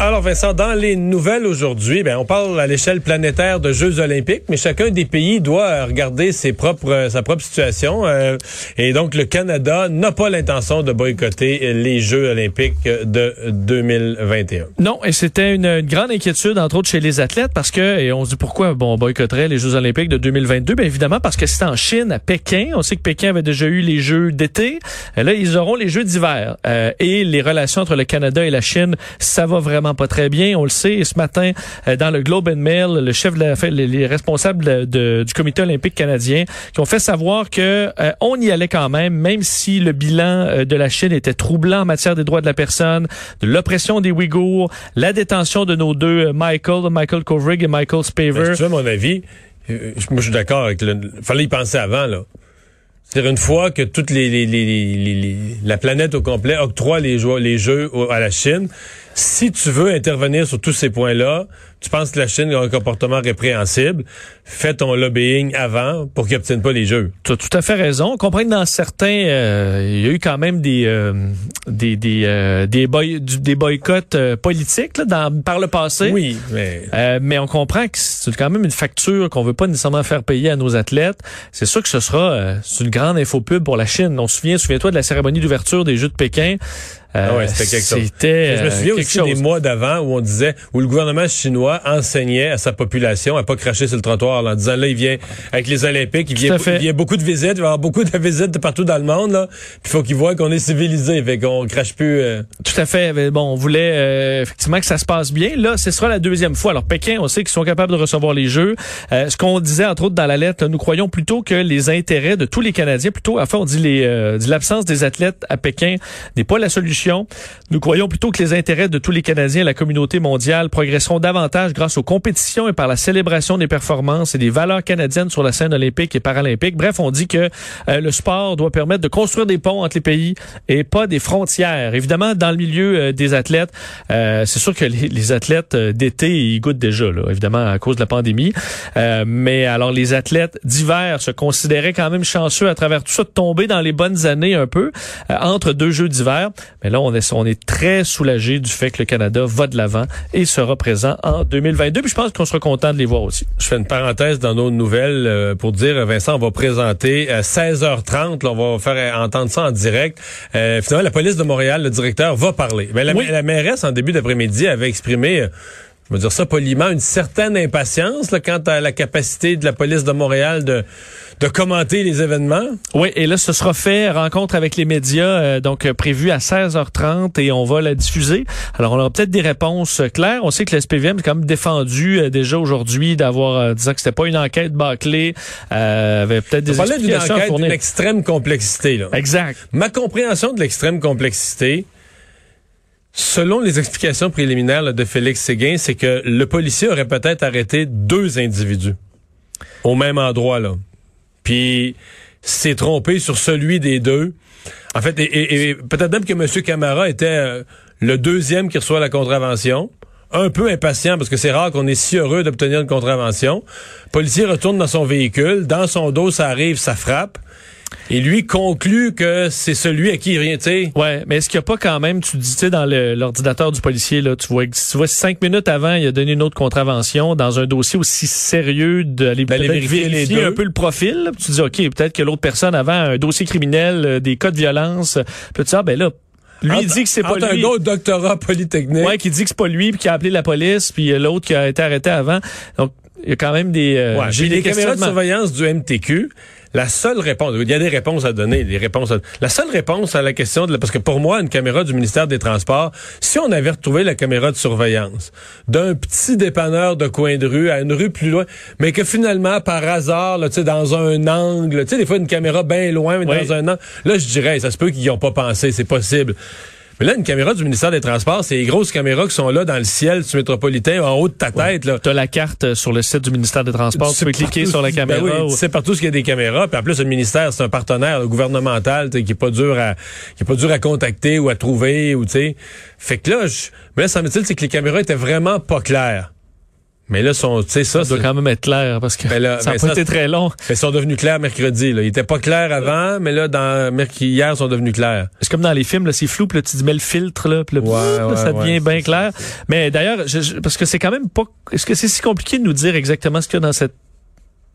Alors Vincent, dans les nouvelles aujourd'hui, ben on parle à l'échelle planétaire de Jeux olympiques, mais chacun des pays doit regarder ses propres sa propre situation. Euh, et donc le Canada n'a pas l'intention de boycotter les Jeux olympiques de 2021. Non, et c'était une, grande inquiétude entre autres chez les athlètes parce que et on se dit pourquoi bon on boycotterait les Jeux olympiques de 2022 Bien évidemment parce que c'est en Chine à Pékin. On sait que Pékin avait déjà eu les Jeux d'été. Là ils auront les Jeux d'hiver euh, et les relations entre le Canada et la Chine, ça va vraiment pas très bien. On le sait. Et ce matin, euh, dans le Globe and Mail, le chef de les, responsables du Comité olympique canadien qui ont fait savoir que euh, on y allait quand même, même si le bilan euh, de la Chine était troublant en matière des droits de la personne, de l'oppression des Ouïghours, la détention de nos deux Michael, Michael Kovrig et Michael Spaver. Ben, tu mon avis, moi je suis d'accord avec le. Fallait y penser avant là. C'est-à-dire une fois que toute la planète au complet octroie les jeux à la Chine, si tu veux intervenir sur tous ces points-là, tu penses que la Chine a un comportement répréhensible, fais ton lobbying avant pour qu'ils n'obtiennent pas les jeux. Tu as tout à fait raison. On comprend que dans certains, euh, il y a eu quand même des euh, des des euh, des, des boycotts politiques là, dans, par le passé. Oui, mais mais on comprend que c'est quand même une facture qu'on veut pas nécessairement faire payer à nos athlètes. C'est sûr que ce sera une grande infopub pour la Chine. On se souvient, souviens-toi de la cérémonie d'ouverture des Jeux de Pékin. Ah ouais, c'était quelque chose. Je me souviens aussi des mois d'avant où on disait où le gouvernement chinois enseignait à sa population à pas cracher sur le trottoir en disant là il vient avec les Olympiques, il vient, il vient beaucoup de visites, il va y avoir beaucoup de visites de partout dans le monde là. Puis il faut qu'ils voient qu'on est civilisé, fait qu'on crache plus. Euh. Tout à fait. Bon, on voulait euh, effectivement que ça se passe bien. Là, ce sera la deuxième fois. Alors Pékin, on sait qu'ils sont capables de recevoir les Jeux. Euh, ce qu'on disait entre autres dans la lettre, nous croyons plutôt que les intérêts de tous les Canadiens, plutôt, enfin on dit les, dit l'absence des athlètes à Pékin n'est pas la solution. Nous croyons plutôt que les intérêts de tous les Canadiens et la communauté mondiale progresseront davantage grâce aux compétitions et par la célébration des performances et des valeurs canadiennes sur la scène olympique et paralympique. Bref, on dit que euh, le sport doit permettre de construire des ponts entre les pays et pas des frontières. Évidemment, dans le milieu euh, des athlètes, euh, c'est sûr que les, athlètes d'été, ils goûtent déjà, là, évidemment, à cause de la pandémie. mais alors, les athlètes d'hiver se considéraient quand même chanceux à travers tout ça de tomber dans les bonnes années un peu entre deux jeux d'hiver. On est, on est très soulagé du fait que le Canada va de l'avant et sera présent en 2022. Puis je pense qu'on sera content de les voir aussi. Je fais une parenthèse dans nos nouvelles euh, pour dire, Vincent, on va présenter à 16h30, on va faire entendre ça en direct. Euh, finalement, la police de Montréal, le directeur, va parler. Mais la, la mairesse, en début d'après-midi, avait exprimé... Euh, je vais dire ça poliment, une certaine impatience là, quant à la capacité de la police de Montréal de, de commenter les événements? Oui, et là, ce sera fait, rencontre avec les médias, euh, donc euh, prévu à 16h30 et on va la diffuser. Alors, on aura peut-être des réponses claires. On sait que l'SPVM est quand même défendu euh, déjà aujourd'hui d'avoir, disant que c'était pas une enquête bâclée, avait peut-être des explications d'une enquête d'une extrême complexité. Là. Exact. Ma compréhension de l'extrême complexité, Selon les explications préliminaires de Félix Séguin, c'est que le policier aurait peut-être arrêté deux individus au même endroit là. Puis s'est trompé sur celui des deux. En fait, et, peut-être même que M. Camara était euh, le deuxième qui reçoit la contravention. Un peu impatient parce que c'est rare qu'on est si heureux d'obtenir une contravention. Le policier retourne dans son véhicule. Dans son dos, ça arrive, ça frappe. Et lui conclut que c'est celui à qui il vient, tu sais. Ouais, mais est-ce qu'il n'y a pas quand même, tu dis, tu sais, dans l'ordinateur du policier, là, tu vois, tu vois, cinq minutes avant, il a donné une autre contravention dans un dossier aussi sérieux d'aller vérifier, les deux. un peu le profil. tu dis, OK, peut-être que l'autre personne avant un dossier criminel, euh, des cas de violence. Puis tu dis, ah, ben là, lui il dit que c'est pas lui. un autre doctorat polytechnique. Ouais, qui dit que c'est pas lui, puis qui a appelé la police, puis euh, l'autre qui a été arrêté avant. Donc, il y a quand même des. Euh, j'ai des caméras de surveillance du MTQ. La seule réponse, il y a des réponses à donner, des réponses. la seule réponse à la question de parce que pour moi, une caméra du ministère des Transports, si on avait retrouvé la caméra de surveillance d'un petit dépanneur de coin de rue à une rue plus loin, mais que finalement par hasard, là, tu sais, dans un angle, tu sais, des fois une caméra bien loin, mais dans un angle, là, je dirais, ça se peut qu'ils n'y ont pas pensé, c'est possible. Mais là, une caméra du ministère des Transports, c'est les grosses caméras qui sont là dans le ciel du métropolitain, en haut de ta tête. là. Tu as la carte euh, sur le site du ministère des Transports. Tu, peux cliquer sur la ben caméra. oui, ou- tu sais partout qu'il y a des caméras. Puis en plus, le ministère, c'est un partenaire là, gouvernemental qui est pas dur à qui est pas dur à contacter ou à trouver ou tu sais. Fait que là, je, mais là, semble-t-il, c'est que les caméras étaient vraiment pas claires. Mais là, sont, tu sais, ça, Ça doit quand même être clair parce que Ben là, ça n'a ben pas ça, été très long. ils sont devenus clairs mercredi. Là. Ils étaient pas clairs avant, mais là, dans hier, ils sont devenus clairs. C'est comme dans les films, là, c'est flou, puis là, tu te mets le filtre, là, puis là, Ouais, là, ouais, ça devient ouais, bien clair. Mais d'ailleurs, parce que c'est quand même pas... Est-ce que c'est si compliqué de nous dire exactement ce qu'il y a dans cette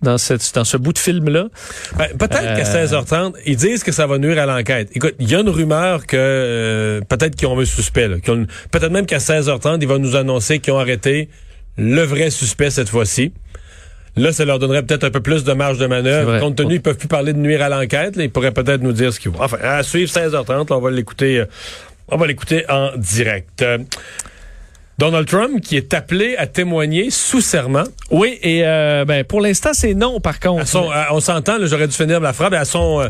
dans cette dans ce bout de film là Ben, peut-être Euh. qu'à 16h30, ils disent que ça va nuire à l'enquête. Écoute, il y a une rumeur que euh, peut-être qu'ils ont un suspect. Peut-être même qu'à 16h30, ils vont nous annoncer qu'ils ont arrêté le vrai suspect cette fois-ci. Là, ça leur donnerait peut-être un peu plus de marge de manœuvre. Compte tenu, ils peuvent plus parler de nuire à l'enquête. Ils pourraient peut-être nous dire ce qu'ils vont. Enfin, à suivre 16h30, là, on va l'écouter. euh, on va l'écouter en direct. Euh, Donald Trump qui est appelé à témoigner sous serment. oui et euh, ben pour l'instant c'est non par contre À son, à- on s'entend, j'aurais dû finir ma phrase, mais à son, euh,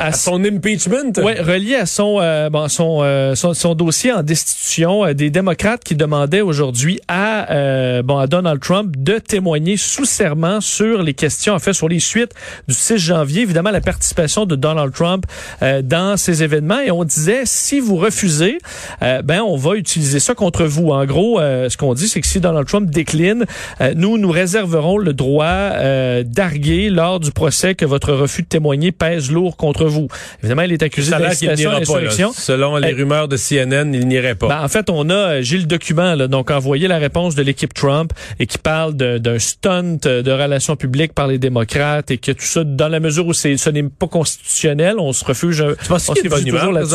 À son impeachment? Ouais, relié à son, euh, bon, son, euh, son, son dossier en destitution, euh, des démocrates qui demandaient aujourd'hui à, euh, bon, à Donald Trump de témoigner sous serment sur les questions, en fait, sur les suites du 6 janvier, évidemment, la participation de Donald Trump euh, dans ces événements. Et on disait, si vous refusez, ben, on va utiliser ça contre vous. En gros, euh, ce qu'on dit, c'est que si Donald Trump décline, nous, nous réserverons le droit euh, d'arguer lors du procès que votre refus de témoigner pèse lourd contre vous. Évidemment, il est accusé d'incitation à l'insurrection. Selon les Eh, rumeurs de CNN, il n'irait pas. Ben, en fait, on a, euh, j'ai le document, là, donc envoyé la réponse de l'équipe Trump et qui parle d'un stunt euh, de relations publiques par les démocrates et que tout ça, dans la mesure où ce n'est pas constitutionnel, on se refuse. tu penses on qu'il est toujours là-dessus.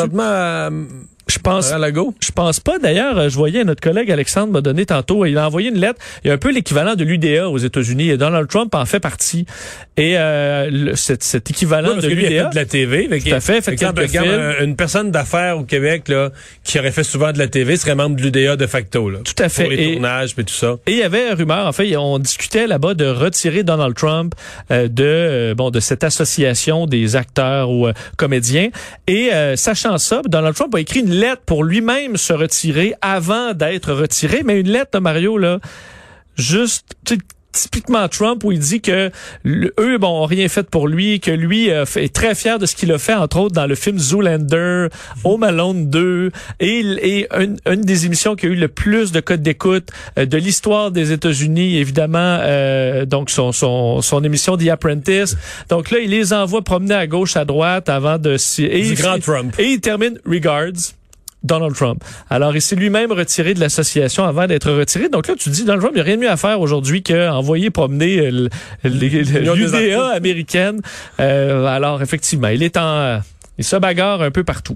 Je pense, je pense pas. D'ailleurs, euh, je voyais notre collègue Alexandre m'a donné tantôt. Il a envoyé une lettre. Il y a un peu l'équivalent de l'UDA aux États-Unis et Donald Trump en fait partie. Et euh, le- cet, cet équivalent Oui, parce de l'UDA. fait de la TV. Tout à fait, fait exemple, regarde, un- une personne d'affaires au Québec là, qui aurait fait souvent de la TV serait membre de l'UDA de facto. Là, Tout à fait. Pour les Et- tournages et tout ça. Et il y avait une rumeur, en fait, on discutait là-bas de retirer Donald Trump euh, de euh, bon de cette association des acteurs ou euh, comédiens. Et euh, sachant ça, Donald Trump a écrit une lettre pour lui-même se retirer avant d'être retiré, mais une lettre, Mario là, juste typiquement Trump où il dit que le- eux bon ont rien fait pour lui que lui euh, est très fier de ce qu'il a fait entre autres dans le film Zoolander, Home Alone 2 et, et une, une des émissions qui a eu le plus de codes d'écoute euh, de l'histoire des États-Unis évidemment euh, donc son, son son émission The Apprentice. Donc là il les envoie promener à gauche à droite avant de et grand Trump. et il termine Regards. Donald Trump. Alors, il s'est lui-même retiré de l'association avant d'être retiré. Donc là, tu dis, Donald Trump, il n'y a rien de mieux à faire aujourd'hui qu'envoyer promener euh, l'UDA américaine. Euh, alors, effectivement, il est en... Il se bagarre un peu partout.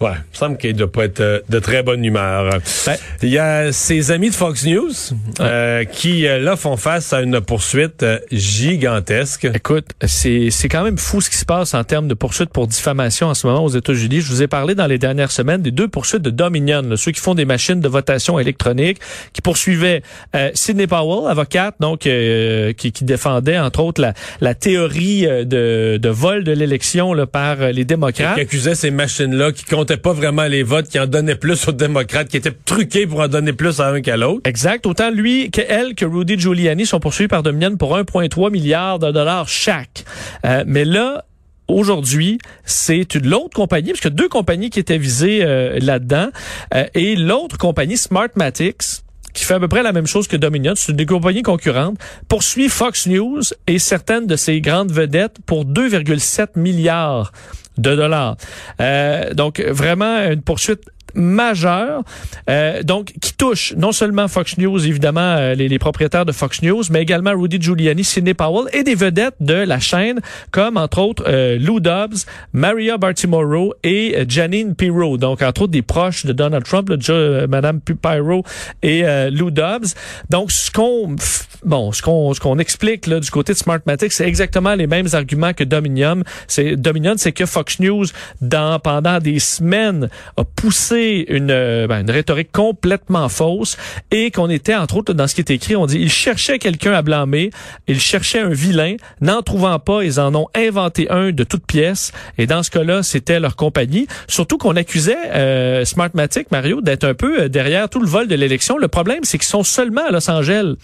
Ouais, il me semble qu'il doit pas être euh, de très bonne humeur. Ben- Il y a ses amis de Fox News euh, qui, euh, là, font face à une poursuite euh, gigantesque. Écoute, c'est c'est quand même fou ce qui se passe en termes de poursuites pour diffamation en ce moment aux États-Unis. Je vous ai parlé dans les dernières semaines des deux poursuites de Dominion, là, ceux qui font des machines de votation électronique, qui poursuivaient euh, Sidney Powell, avocate, donc euh, qui, qui défendait entre autres la, la théorie de, de vol de l'élection par les démocrates. qui accusait ces machines-là qui comptaient pas vraiment les votes, qui en donnaient plus aux démocrates, qui étaient truqués pour en donner plus à un qu'à l'autre. Exact. Autant lui que elle que Rudy Giuliani sont poursuivis par Dominion pour 1,3 milliard de dollars chaque. Euh, mais là, aujourd'hui, c'est une l'autre compagnie, parce a deux compagnies qui étaient visées euh, là-dedans, euh, et l'autre compagnie, Smartmatics, qui fait à peu près la même chose que Dominion, c'est une des compagnies concurrentes, poursuit Fox News et certaines de ses grandes vedettes pour 2,7 milliards de dollars. Euh, donc vraiment une poursuite majeure, euh, donc qui touche non seulement Fox News, évidemment euh, les, les propriétaires de Fox News, mais également Rudy Giuliani, Sidney Powell et des vedettes de la chaîne, comme entre autres euh, Lou Dobbs, Maria Bartiromo et euh, Janine Pirro, donc entre autres des proches de Donald Trump, déjà, euh, Madame Pirro et Lou Dobbs. Donc ce qu'on bon, ce qu'on ce qu'on explique là du côté de Smartmatic, c'est exactement les mêmes arguments que Dominion. C'est Dominion, c'est que Fox News dans pendant des semaines a poussé une, euh, ben, une rhétorique complètement fausse et qu'on était, entre autres, dans ce qui est écrit, on dit, ils cherchaient quelqu'un à blâmer, ils cherchaient un vilain, n'en trouvant pas, ils en ont inventé un de toutes pièces et dans ce cas-là, c'était leur compagnie. Surtout qu'on accusait euh, Smartmatic, Mario, d'être un peu euh, derrière tout le vol de l'élection. Le problème, c'est qu'ils sont seulement à Los Angeles.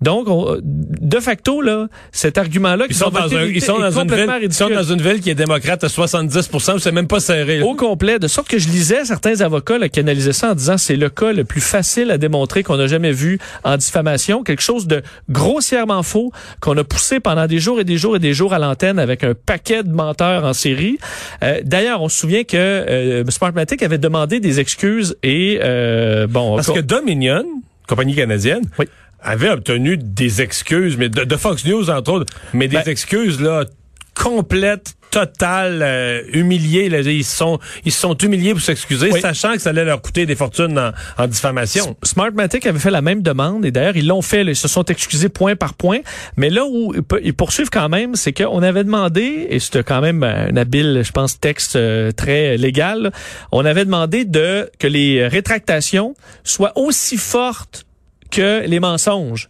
Donc, de facto, là, cet argument-là... Ils sont, dans, ils, sont dans une ville, ils sont dans une ville qui est démocrate à 70 c'est même pas serré. Au complet, de sorte que je lisais certains avocats là, qui analysaient ça en disant c'est le cas le plus facile à démontrer qu'on n'a jamais vu en diffamation, quelque chose de grossièrement faux qu'on a poussé pendant des jours et des jours et des jours à l'antenne avec un paquet de menteurs en série. Euh, D'ailleurs, on se souvient que euh, Smartmatic avait demandé des excuses et euh, bon... Parce que Dominion, compagnie canadienne... Oui avait obtenu des excuses, mais de, Fox News entre autres, mais des ben, excuses là complètes, totales, euh, humiliées. Là, ils sont ils sont humiliés pour s'excuser, sachant que ça allait leur coûter des fortunes en, en diffamation. Smartmatic avait fait la même demande et d'ailleurs ils l'ont fait. ils se sont excusés point par point. Mais là où ils poursuivent quand même, c'est qu'on avait demandé et c'était quand même un habile, je pense, texte euh, très légal. On avait demandé de que les rétractations soient aussi fortes que les mensonges.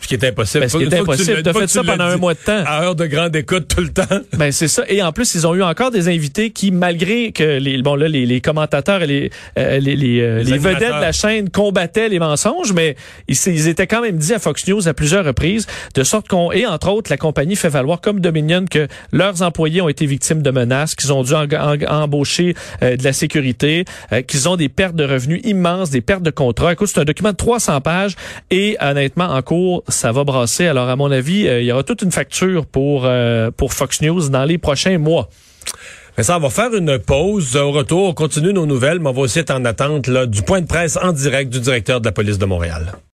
Ce qui est impossible. Ben, ce qui est impossible. Tu as fait ça pendant un mois de temps. À heure de grande écoute tout le temps. Ben, c'est ça. Et en plus, ils ont eu encore des invités qui, malgré que les, bon, là, les, les commentateurs et les, euh, les, les, euh, les, vedettes de la chaîne combattaient les mensonges, mais ils, ils, étaient quand même dit à Fox News à plusieurs reprises, de sorte qu'on, et entre autres, la compagnie fait valoir comme Dominion que leurs employés ont été victimes de menaces, qu'ils ont dû embaucher euh, de la sécurité, qu'ils ont des pertes de revenus immenses, des pertes de contrats. Écoute, c'est un document de 300 pages et honnêtement, en cours, ça va brasser. Alors, à mon avis, euh, il y aura toute une facture pour, euh, pour Fox News dans les prochains mois. Mais ça, on va faire une pause. Au retour, on continue nos nouvelles, mais on va aussi être en attente là, du point de presse en direct du directeur de la police de Montréal.